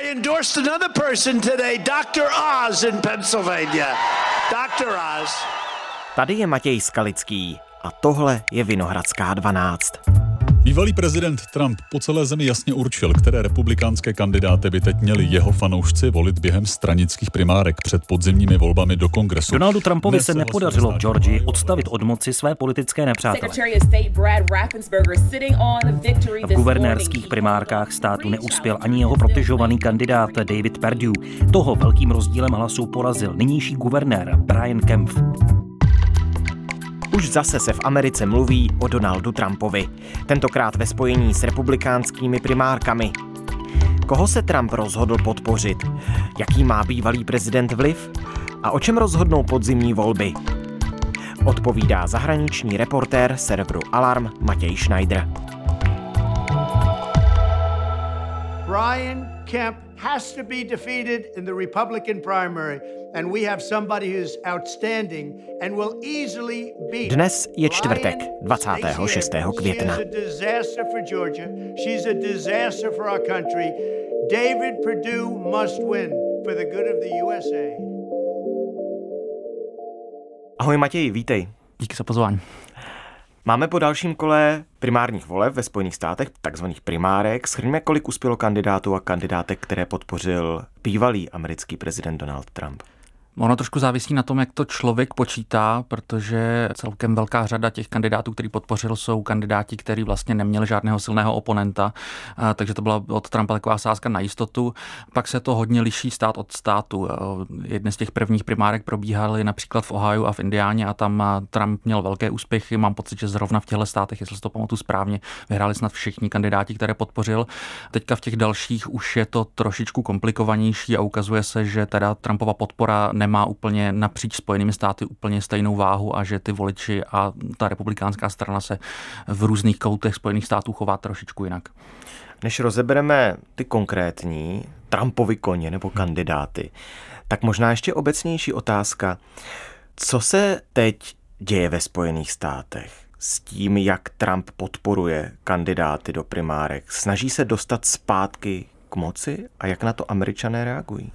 I endorsed another person today, Dr. Oz in Pennsylvania. Dr. Oz. Tady je Matěj Skalický a tohle je Vinohradská 12. Bývalý prezident Trump po celé zemi jasně určil, které republikánské kandidáty by teď měli jeho fanoušci volit během stranických primárek před podzimními volbami do kongresu. Donaldu Trumpovi Dnes se nepodařilo v Georgii odstavit od moci své politické nepřátele. V guvernérských primárkách státu neuspěl ani jeho protežovaný kandidát David Perdue. Toho velkým rozdílem hlasů porazil nynější guvernér Brian Kempf. Už zase se v Americe mluví o Donaldu Trumpovi, tentokrát ve spojení s republikánskými primárkami. Koho se Trump rozhodl podpořit? Jaký má bývalý prezident vliv? A o čem rozhodnou podzimní volby? Odpovídá zahraniční reportér serveru Alarm Matěj Schneider. Brian Kemp has to be defeated in the Republican primary and we have somebody who's outstanding and will easily beat Dnes je čtvrtek, 26. května. She's a disaster for our country. David Perdue must win for the good of the USA. Ahoj Matěj, vítej. Díky za pozvání. Máme po dalším kole primárních voleb ve Spojených státech, takzvaných primárek. Schrňme, kolik uspělo kandidátů a kandidátek, které podpořil bývalý americký prezident Donald Trump. Ono trošku závisí na tom, jak to člověk počítá, protože celkem velká řada těch kandidátů, který podpořil, jsou kandidáti, kteří vlastně neměli žádného silného oponenta, takže to byla od Trumpa taková sázka na jistotu. Pak se to hodně liší stát od státu. Jedny z těch prvních primárek probíhaly například v Ohio a v Indiáně a tam Trump měl velké úspěchy. Mám pocit, že zrovna v těchto státech, jestli si to pamatuju správně, vyhráli snad všichni kandidáti, které podpořil. Teďka v těch dalších už je to trošičku komplikovanější a ukazuje se, že teda Trumpova podpora nemá úplně napříč Spojenými státy úplně stejnou váhu a že ty voliči a ta republikánská strana se v různých koutech Spojených států chová trošičku jinak. Než rozebereme ty konkrétní Trumpovi koně nebo kandidáty, tak možná ještě obecnější otázka. Co se teď děje ve Spojených státech? s tím, jak Trump podporuje kandidáty do primárek. Snaží se dostat zpátky k moci a jak na to američané reagují?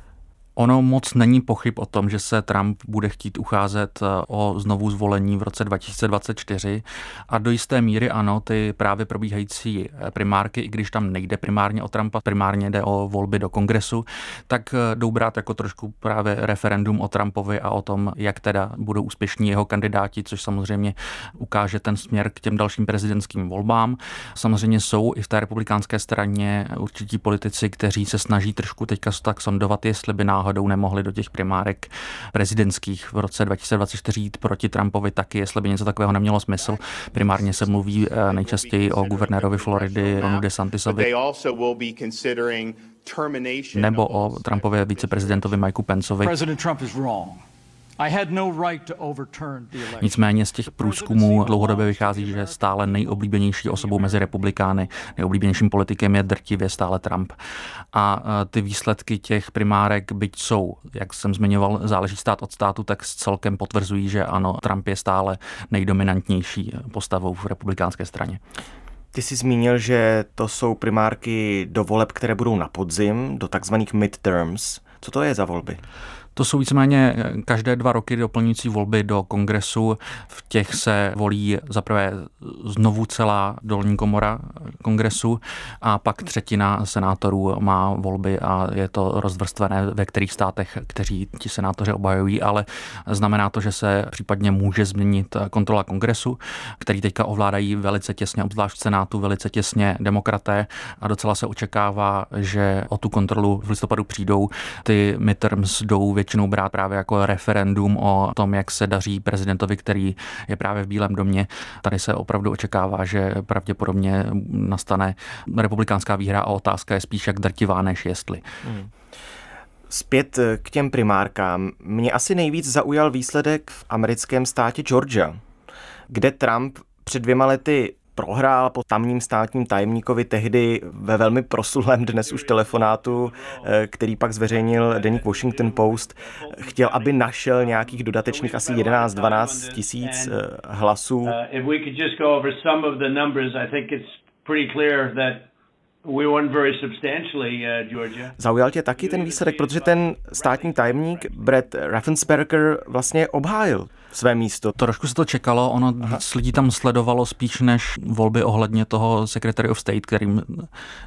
Ono moc není pochyb o tom, že se Trump bude chtít ucházet eh, o znovu zvolení v roce 2024 a do jisté míry ano, ty právě probíhající eh, primárky, i když tam nejde primárně o Trumpa, primárně jde o volby do kongresu, tak eh, jdou brát jako trošku právě referendum o Trumpovi a o tom, jak teda budou úspěšní jeho kandidáti, což samozřejmě ukáže ten směr k těm dalším prezidentským volbám. Samozřejmě jsou i v té republikánské straně určití politici, kteří se snaží trošku teďka tak sondovat, jestli by náhodou náhodou nemohli do těch primárek prezidentských v roce 2024 jít proti Trumpovi taky, jestli by něco takového nemělo smysl. Primárně se mluví eh, nejčastěji o guvernérovi Floridy Ronu DeSantisovi nebo o Trumpově viceprezidentovi Mikeu Penceovi. Nicméně z těch průzkumů dlouhodobě vychází, že stále nejoblíbenější osobou mezi republikány, nejoblíbenějším politikem je drtivě stále Trump. A e, ty výsledky těch primárek, byť jsou, jak jsem zmiňoval, záleží stát od státu, tak celkem potvrzují, že ano, Trump je stále nejdominantnější postavou v republikánské straně. Ty jsi zmínil, že to jsou primárky do voleb, které budou na podzim, do takzvaných midterms. Co to je za volby? To jsou víceméně eh, každé dva roky doplňující volby do kongresu. V těch se volí zaprvé znovu celá dolní komora kongresu a pak třetina senátorů má volby a je to rozvrstvené ve kterých státech, kteří ti senátoři obhajují, ale znamená to, že se případně může změnit kontrola kongresu, který teďka ovládají velice těsně, obzvlášť v senátu, velice těsně demokraté a docela se očekává, že o tu kontrolu v listopadu přijdou. Ty midterms jdou brát právě jako referendum o tom, jak se daří prezidentovi, který je právě v Bílém domě. Tady se opravdu očekává, že pravděpodobně nastane republikánská výhra a otázka je spíš jak drtivá, než jestli. Hmm. Zpět k těm primárkám. Mě asi nejvíc zaujal výsledek v americkém státě Georgia, kde Trump před dvěma lety prohrál po tamním státním tajemníkovi tehdy ve velmi proslulém dnes už telefonátu, eh, který pak zveřejnil deník Washington Post. Chtěl, aby našel nějakých dodatečných asi 11-12 tisíc eh, hlasů. Uh, Georgia. Zaujal tě taky ten výsledek, protože ten státní tajemník Brett Raffensperger vlastně obhájil své místo. Trošku se to čekalo, ono Aha. lidí tam sledovalo spíš než volby ohledně toho Secretary of State, kterým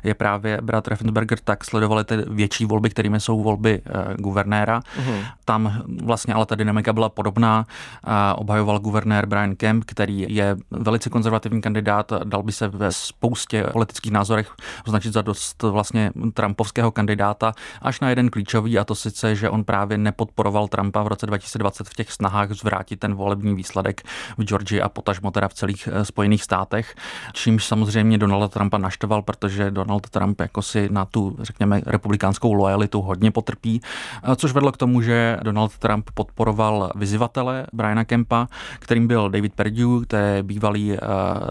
je právě Brad Raffensperger, tak sledovali ty větší volby, kterými jsou volby uh, guvernéra. Uh-huh. Tam vlastně ale ta dynamika byla podobná. Uh, obhajoval guvernér Brian Kemp, který je velice konzervativní kandidát, dal by se ve spoustě politických názorech označit za dost vlastně Trumpovského kandidáta, až na jeden klíčový, a to sice, že on právě nepodporoval Trumpa v roce 2020 v těch snahách zvrátit ten volební výsledek v Georgii a potažmo teda v celých eh, Spojených státech, čímž samozřejmě Donalda Trumpa naštval, protože Donald Trump jako si na tu, řekněme, republikánskou lojalitu hodně potrpí, eh, což vedlo k tomu, že Donald Trump podporoval vyzivatele Briana Kempa, kterým byl David Perdue, to je bývalý uh,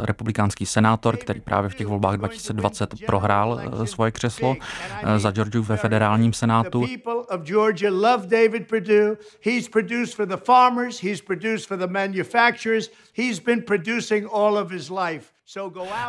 republikánský senátor, který právě v těch volbách 2020 prohrál svoje křeslo za Georgiu ve federálním senátu. the manufacturers. He's been producing all of his life.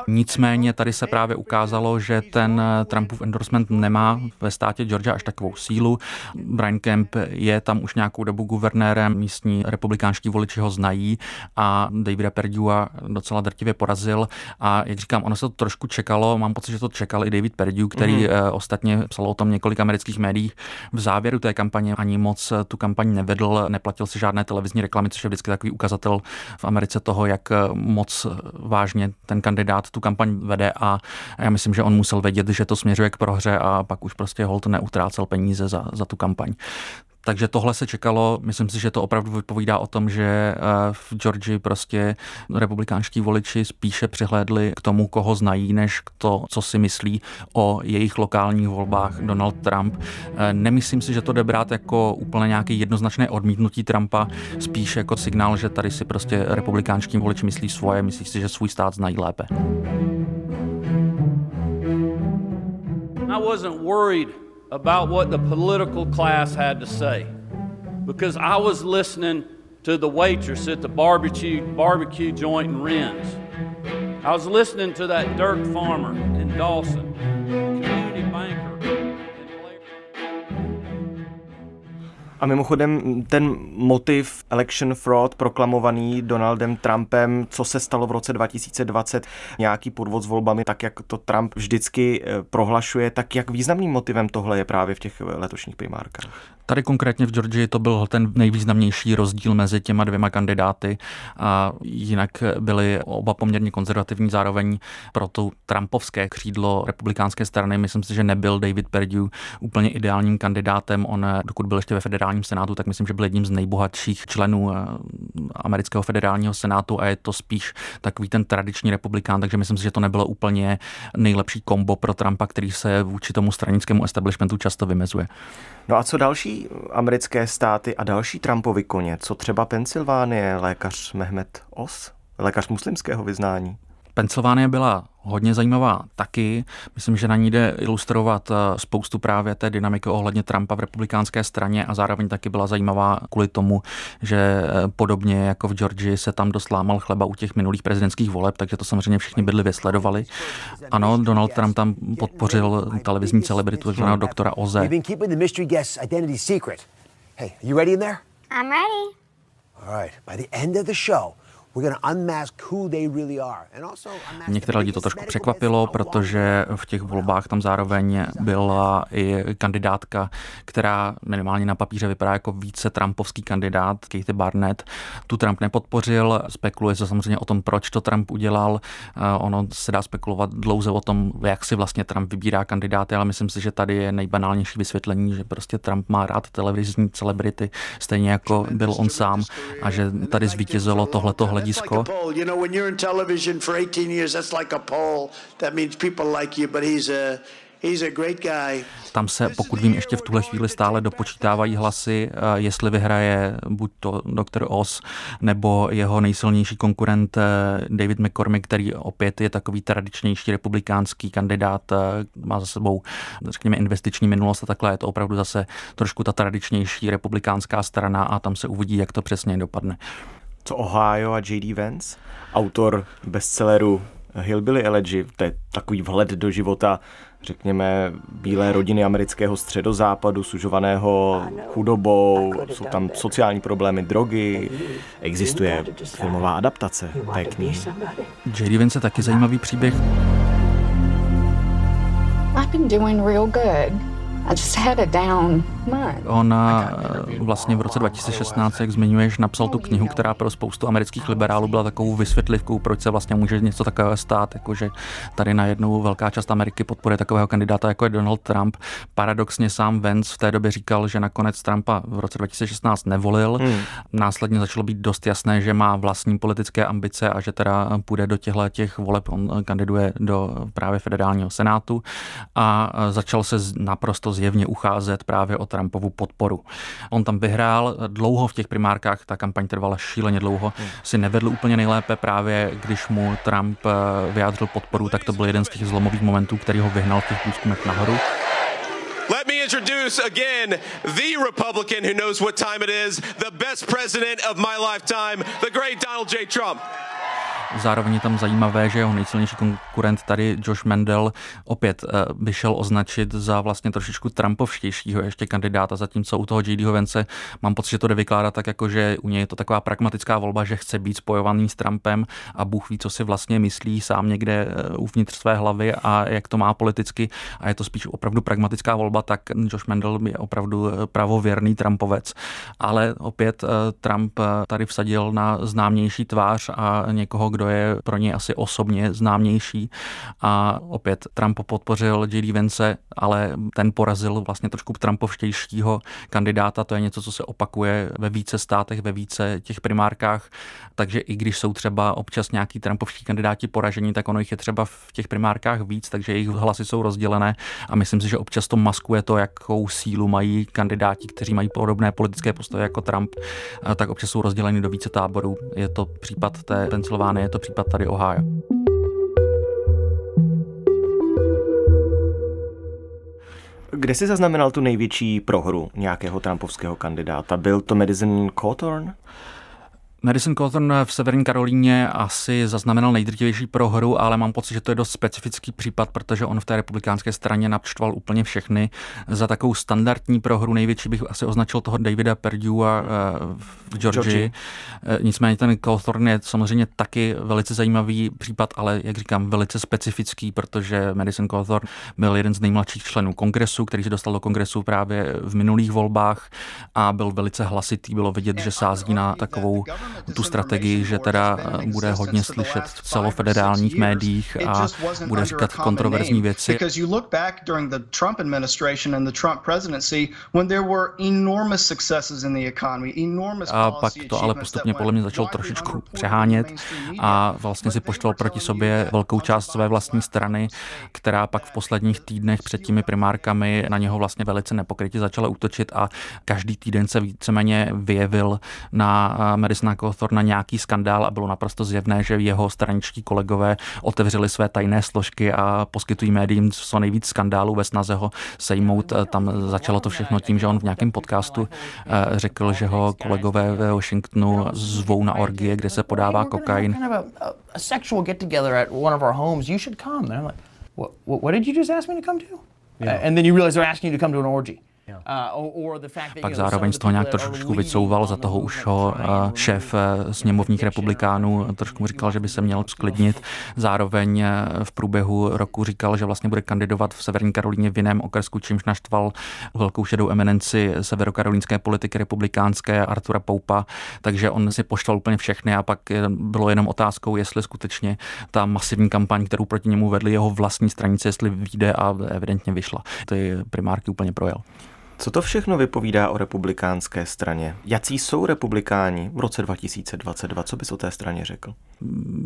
Nicméně tady se právě ukázalo, že ten eh, Trumpův endorsement nemá ve státě Georgia až takovou sílu. Brian Kemp je tam už nějakou dobu guvernérem, místní republikánští voliči ho znají a Davida Perdua docela drtivě porazil. A jak říkám, ono se to trošku čekalo, mám pocit, že to čekal i David Perdue, který mm-hmm. ostatně psal o tom několik amerických médiích. V závěru té kampaně ani moc tu kampaň nevedl, neplatil si žádné televizní reklamy, což je vždycky takový ukazatel v Americe toho, jak moc vážně ten kandidát tu kampaň vede a já myslím, že on musel vědět, že to směřuje k prohře a pak už prostě Holt neutrácel peníze za, za tu kampaň. Takže tohle se čekalo. Myslím si, že to opravdu vypovídá o tom, že eh, v Georgii prostě republikánští voliči spíše přihlédli k tomu, koho znají, než k to, co si myslí o jejich lokálních volbách Donald Trump. Eh, nemyslím si, že to jde brát jako úplně nějaké jednoznačné odmítnutí Trumpa, spíš jako signál, že tady si prostě republikánští voliči myslí svoje, myslí si, že svůj stát znají lépe. I wasn't worried about what the political class had to say because I was listening to the waitress at the barbecue barbecue joint in Rennes. I was listening to that Dirk farmer in Dawson, A mimochodem ten motiv election fraud proklamovaný Donaldem Trumpem, co se stalo v roce 2020, nějaký podvod s volbami, tak jak to Trump vždycky eh, prohlašuje, tak jak významným motivem tohle je právě v těch letošních primárkách? Tady konkrétně v Georgii to byl ten nejvýznamnější rozdíl mezi těma dvěma kandidáty a jinak byli oba poměrně konzervativní, zároveň pro tu trumpovské křídlo republikánské strany. Myslím si, že nebyl David Perdue úplně ideálním kandidátem. On, dokud byl ještě ve federálním senátu, tak myslím, že byl jedním z nejbohatších členů eh, amerického federálního senátu a je to spíš takový ten tradiční republikán, takže myslím si, že to nebylo úplně nejlepší kombo pro Trumpa, který se vůči tomu stranickému establishmentu často vymezuje. No a co další americké státy a další Trumpovi koně? Co třeba Pensylvánie, lékař Mehmet Os, lékař muslimského vyznání? Pensylvánie byla hodně zajímavá taky. Myslím, že na ní jde ilustrovat eh, spoustu právě té dynamiky ohledně Trumpa v republikánské straně a zároveň taky byla zajímavá kvůli tomu, že eh, podobně jako v Georgii se tam dost lámal chleba u těch minulých prezidentských voleb, takže to samozřejmě všichni bydli sledovali. Ano, Donald Trump tam podpořil televizní celebritu, takzvaného doktora Oze. Hey, you ready in there? I'm ready. All right. By the end of the show, Některé lidi to trošku překvapilo, protože v těch volbách tam zároveň byla i kandidátka, která minimálně na papíře vypadá jako více Trumpovský kandidát, Katie Barnett. Tu Trump nepodpořil, spekuluje se samozřejmě o tom, proč to Trump udělal. Eh, ono se dá spekulovat dlouze o tom, jak si vlastně Trump vybírá kandidáty, ale myslím si, že tady je nejbanálnější vysvětlení, že prostě Trump má rád televizní celebrity, stejně jako byl on sám a že tady zvítězilo tohleto hledisko. You know, when you're in television for 18 years, that's like a poll. That means people like you, but he's a tam se, pokud vím, ještě v tuhle chvíli stále dopočítávají hlasy, eh, jestli vyhraje buď to Dr. Oz nebo jeho nejsilnější konkurent eh, David McCormick, který opět je takový tradičnější republikánský kandidát, eh, má za sebou, řekněme, investiční minulost a takhle. Je to opravdu zase trošku ta tradičnější republikánská strana a tam se uvidí, jak to přesně dopadne. Co Ohio a J.D. Vance, autor bestselleru Hillbilly Elegy, to je takový vhled do života řekněme, bílé rodiny amerického středozápadu, sužovaného chudobou, jsou tam sociální problémy, drogy, existuje filmová adaptace té knihy. J.D. Vance je taky zajímavý příběh. I've been doing real good. On vlastně v roce 2016, jak zmiňuješ, napsal tu knihu, která pro spoustu amerických liberálů byla takovou vysvětlivkou, proč se vlastně může něco takového stát, jakože tady najednou velká část Ameriky podporuje takového kandidáta, jako je Donald Trump. Paradoxně sám Vance v té době říkal, že nakonec Trumpa v roce 2016 nevolil. Hmm. Následně začalo být dost jasné, že má vlastní politické ambice a že teda půjde do těchto těch voleb. On kandiduje do právě federálního senátu a začal se naprosto zjevně ucházet právě o Trumpovu podporu. On tam vyhrál dlouho v těch primárkách, ta kampaň trvala šíleně dlouho, hmm. si nevedl úplně nejlépe právě, když mu Trump eh, vyjádřil podporu, tak to byl jeden z těch zlomových momentů, který ho vyhnal v těch průzkumech nahoru. Let me introduce again the Republican who knows what time it is, the best president of my lifetime, the great Donald J. Trump. Zároveň je tam zajímavé, že jeho nejsilnější konkurent tady Josh Mendel opět eh, by šel označit za vlastně trošičku Trumpovštějšího ještě kandidáta, zatímco u toho J.D. Vence mám pocit, že to jde vykládat tak, jako že u něj je to taková pragmatická volba, že chce být spojovaný s Trumpem a Bůh ví, co si vlastně myslí sám někde eh, uvnitř své hlavy a jak to má politicky a je to spíš opravdu pragmatická volba, tak Josh Mendel je opravdu eh, pravověrný Trumpovec. Ale opět Trump tady vsadil na známější tvář a někoho, kdo je pro ně asi osobně známější. A opět Trump podpořil J.D. Vence, ale ten porazil vlastně trošku Trumpovštějšího kandidáta. To je něco, co se opakuje ve více státech, ve více těch primárkách. Takže i když jsou třeba občas nějaký Trumpovští kandidáti poražení, tak ono jich je třeba v těch primárkách víc, takže jejich hlasy jsou rozdělené. A myslím si, že občas to maskuje to, jakou sílu mají kandidáti, kteří mají podobné politické postoje jako Trump, tak občas jsou rozděleny do více táborů. Je to případ té Pensylvánie, je to případ tady Ohio. Kde jsi zaznamenal tu největší prohru nějakého trumpovského kandidáta? Byl to Madison Cawthorn? Madison Cawthorn v Severní Karolíně asi zaznamenal nejdrtivější prohru, ale mám pocit, že to je dost specifický případ, protože on v té republikánské straně napštval úplně všechny. Za takovou standardní prohru největší bych asi označil toho Davida Perdua eh, v Georgii. Georgii. Eh, nicméně ten Cawthorn je samozřejmě taky velice zajímavý případ, ale jak říkám, velice specifický, protože Madison Cawthorn byl jeden z nejmladších členů kongresu, který se dostal do kongresu právě v minulých volbách a byl velice hlasitý. Bylo vidět, že sází na takovou tu strategii, že teda eh, bude hodně slyšet v celofederálních médiích a bude říkat kontroverzní věci. A pak to ale postupně podle mě začal trošičku přehánět a vlastně si poštval proti sobě velkou část své vlastní strany, která pak v posledních týdnech před těmi primárkami na něho vlastně velice nepokrytě začala útočit a každý týden se víceméně vyjevil na eh, Madisona Cawthorn na nějaký skandál a bylo naprosto zjevné, že jeho straničtí kolegové otevřeli své tajné složky a poskytují médiím co nejvíc skandálů ve snaze ho sejmout. Tam začalo to všechno tím, že on v nějakém podcastu eh, řekl, že ho kolegové ve Washingtonu zvou na orgie, kde se podává kokain. What did you just ask me to come to? Yeah. And then you realize they're asking you to come to an orgy. Pak zároveň z toho nějak trošku vycouval, za toho už ho uh, šéf uh, sněmovních republikánů trošku říkal, že by se měl sklidnit. Zároveň v průběhu roku říkal, že vlastně bude kandidovat v Severní Karolíně v jiném okresku, čímž naštval velkou šedou eminenci severokarolínské politiky republikánské Artura Poupa, takže on si poštval úplně všechny a pak bylo jenom otázkou, jestli skutečně ta masivní kampaň, kterou proti němu vedli jeho vlastní stranice, jestli vyjde a evidentně vyšla. Ty primárky úplně projel. Co to všechno vypovídá o republikánské straně? Jací jsou republikáni v roce 2022? Co bys o té straně řekl?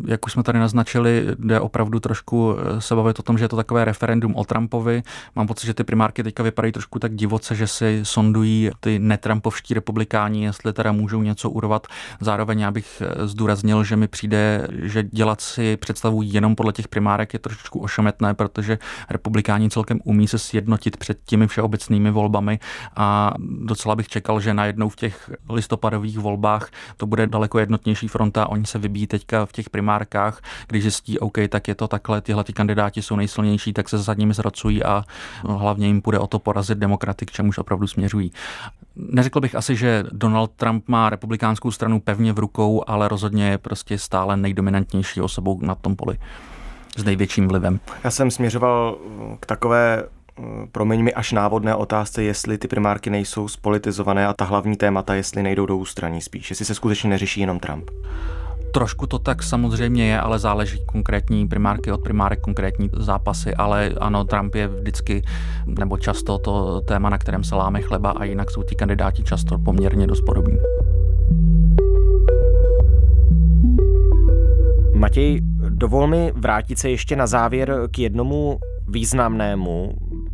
Jak už jsme tady naznačili, jde opravdu trošku eh, se bavit o tom, že je to takové referendum o Trumpovi. Mám pocit, že ty primárky teďka vypadají trošku tak divoce, že si sondují ty netrampovští republikáni, jestli teda můžou něco urvat. Zároveň já bych eh, zdůraznil, že mi přijde, že dělat si představu jenom podle těch primárek je trošičku ošemetné, protože republikáni celkem umí se sjednotit před těmi všeobecnými volbami a docela bych čekal, že najednou v těch listopadových volbách to bude daleko jednotnější fronta. Oni se vybíjí teďka v těch primárkách, když zjistí, OK, tak je to takhle, tyhle ty kandidáti jsou nejsilnější, tak se za nimi zracují a hlavně jim bude o to porazit demokraty, k čemuž opravdu směřují. Neřekl bych asi, že Donald Trump má republikánskou stranu pevně v rukou, ale rozhodně je prostě stále nejdominantnější osobou na tom poli s největším vlivem. Já jsem směřoval k takové promiň mi až návodné otázce, jestli ty primárky nejsou spolitizované a ta hlavní témata, jestli nejdou do ústraní spíš, jestli se skutečně neřeší jenom Trump. Trošku to tak samozřejmě je, ale záleží konkrétní primárky od primárek, konkrétní zápasy, ale ano, Trump je vždycky nebo často to téma, na kterém se láme chleba a jinak jsou ti kandidáti často poměrně dost podobní. Matěj, dovol mi vrátit se ještě na závěr k jednomu významnému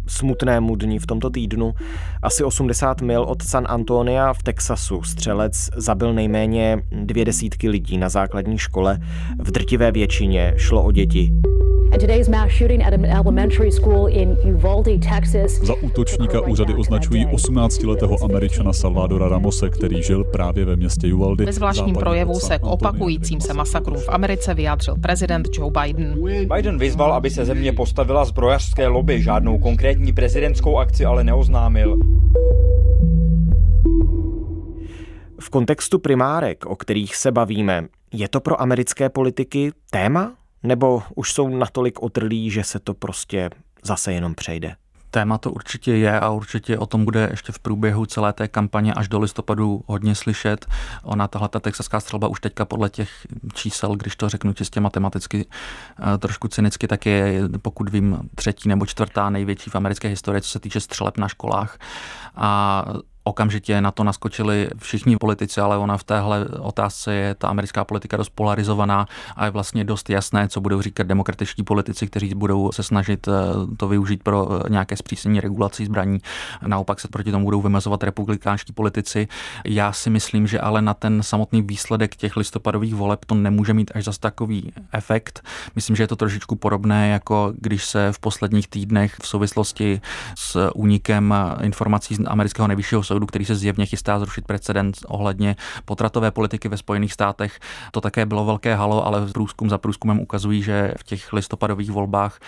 smutnému dni v tomto týdnu. Asi 80 mil od San Antonia v Texasu střelec zabil nejméně dvě desítky lidí na základní škole. V drtivé většině šlo o děti. Za útočníka úřady označují 18-letého američana Salvadora Ramose, který žil právě ve městě Uvalde. Ve zvláštním projevu se k opakujícím se masakrům v Americe vyjádřil prezident Joe Biden. Biden vyzval, aby se země postavila zbrojařské lobby, žádnou konkrétní prezidentskou akci ale neoznámil. V kontextu primárek, o kterých se bavíme, je to pro americké politiky téma? Nebo už jsou natolik otrlí, že se to prostě zase jenom přejde? Téma to určitě je a určitě o tom bude ještě v průběhu celé té kampaně až do listopadu hodně slyšet. Ona, tahle ta texaská střelba už teďka podle těch čísel, když to řeknu čistě matematicky, eh, trošku cynicky, tak je, pokud vím, třetí nebo čtvrtá největší v americké historii, co se týče střeleb na školách. A Okamžitě na to naskočili všichni politici, ale ona v téhle otázce je ta americká politika dost polarizovaná a je vlastně dost jasné, co budou říkat demokratičtí politici, kteří budou se snažit eh, to využít pro eh, nějaké zpřísnění regulací zbraní. Naopak se proti tomu budou vymezovat republikánští politici. Já si myslím, že ale na ten samotný výsledek těch listopadových voleb to nemůže mít až zas takový efekt. Myslím, že je to trošičku podobné, jako když se v posledních týdnech v souvislosti s únikem informací z amerického nejvyššího soudu soudu, který se zjevně chystá zrušit precedent ohledně potratové politiky ve Spojených státech. To také bylo velké halo, ale průzkum za průzkumem ukazují, že v těch listopadových volbách,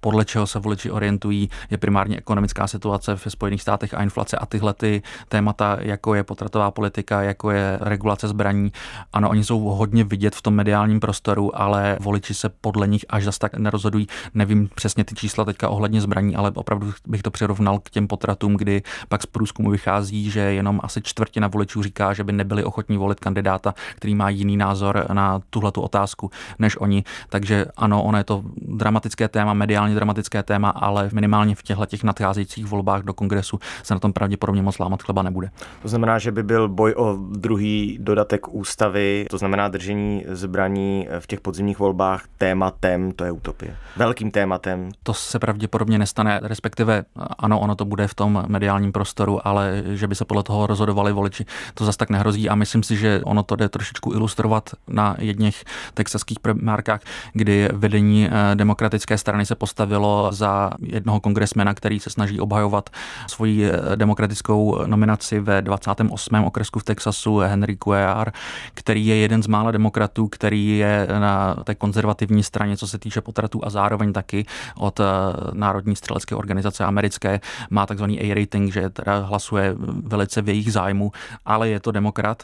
podle čeho se voliči orientují, je primárně ekonomická situace ve Spojených státech a inflace a tyhle ty témata, jako je potratová politika, jako je regulace zbraní. Ano, oni jsou hodně vidět v tom mediálním prostoru, ale voliči se podle nich až zas tak nerozhodují. Nevím přesně ty čísla teďka ohledně zbraní, ale opravdu bych to přirovnal k těm potratům, kdy pak z průzkumu vychází vychází, že jenom asi čtvrtina voličů říká, že by nebyli ochotní volit kandidáta, který má jiný názor na tuhle otázku než oni. Takže ano, ono je to dramatické téma, mediálně dramatické téma, ale minimálně v těchto těch nadcházejících volbách do kongresu se na tom pravděpodobně moc lámat chleba nebude. To znamená, že by byl boj o druhý dodatek ústavy, to znamená držení zbraní v těch podzimních volbách tématem, to je utopie. Velkým tématem. To se pravděpodobně nestane, respektive ano, ono to bude v tom mediálním prostoru, ale že by se podle toho rozhodovali voliči, to zase tak nehrozí a myslím si, že ono to jde trošičku ilustrovat na jedných texaských primárkách, kdy vedení eh, demokratické strany se postavilo za jednoho kongresmena, který se snaží obhajovat svoji eh, demokratickou nominaci ve 28. okresku v Texasu, Henry Cuellar, který je jeden z mála demokratů, který je na té konzervativní straně, co se týče potratů a zároveň taky od eh, Národní střelecké organizace americké má takzvaný A-rating, že teda hlasuje velice v jejich zájmu, ale je to demokrat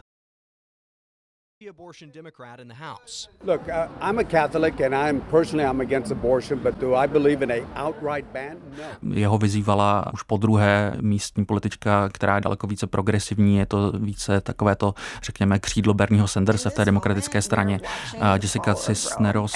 abortion Democrat in the House. Look, uh, I'm a Catholic and I'm personally I'm against abortion, but do I believe in a outright ban? No. Jeho vyzývala už po druhé místní politička, která je daleko více progresivní, je to více takové to, řekněme, křídlo Bernieho Sandersa v té demokratické straně, uh, Jessica Cisneros.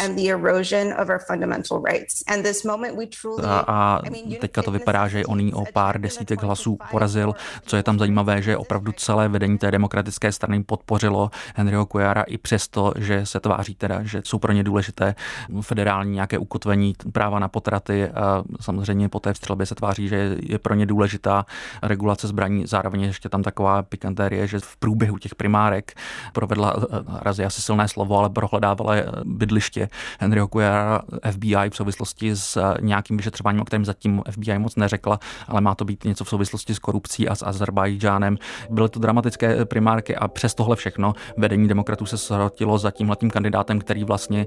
A, a teďka to vypadá, že on jí o pár desítek hlasů porazil. Co je tam zajímavé, že opravdu celé vedení té demokratické strany podpořilo Henryho Cuellara i přesto, že se tváří teda, že jsou pro ně důležité federální nějaké ukotvení práva na potraty a samozřejmě po té střelbě se tváří, že je pro ně důležitá regulace zbraní. Zároveň ještě tam taková pikantérie, že v průběhu těch primárek provedla, razy asi silné slovo, ale prohledávala bydliště Henryho Cuellara FBI v souvislosti s nějakým vyšetřováním, o kterém zatím FBI moc neřekla, ale má to být něco v souvislosti s korupcí a s Azerbajdžánem. Byly to dramatické primárky a přes tohle všechno vedení demokratů se srotilo za tímhletím kandidátem, který vlastně,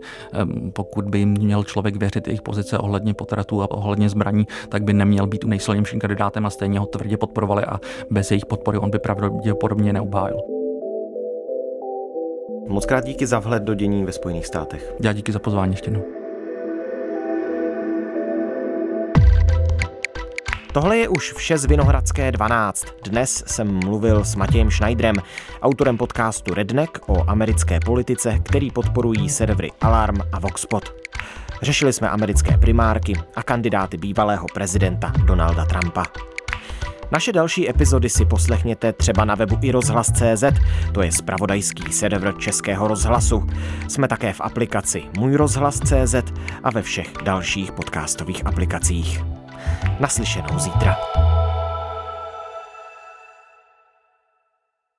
pokud by měl člověk věřit jejich pozice ohledně potratů a ohledně zbraní, tak by neměl být nejsilnějším kandidátem a stejně ho tvrdě podporovali a bez jejich podpory on by pravděpodobně neubhájil. Moc krát díky za vhled do dění ve Spojených státech. Já díky za pozvání ještě jednou. Tohle je už vše z Vinohradské 12. Dnes jsem mluvil s Matějem Schneiderem, autorem podcastu Redneck o americké politice, který podporují servery Alarm a Voxpot. Řešili jsme americké primárky a kandidáty bývalého prezidenta Donalda Trumpa. Naše další epizody si poslechněte třeba na webu i rozhlas.cz, to je spravodajský server Českého rozhlasu. Jsme také v aplikaci Můj rozhlas.cz a ve všech dalších podcastových aplikacích. Naslyšenou zítra.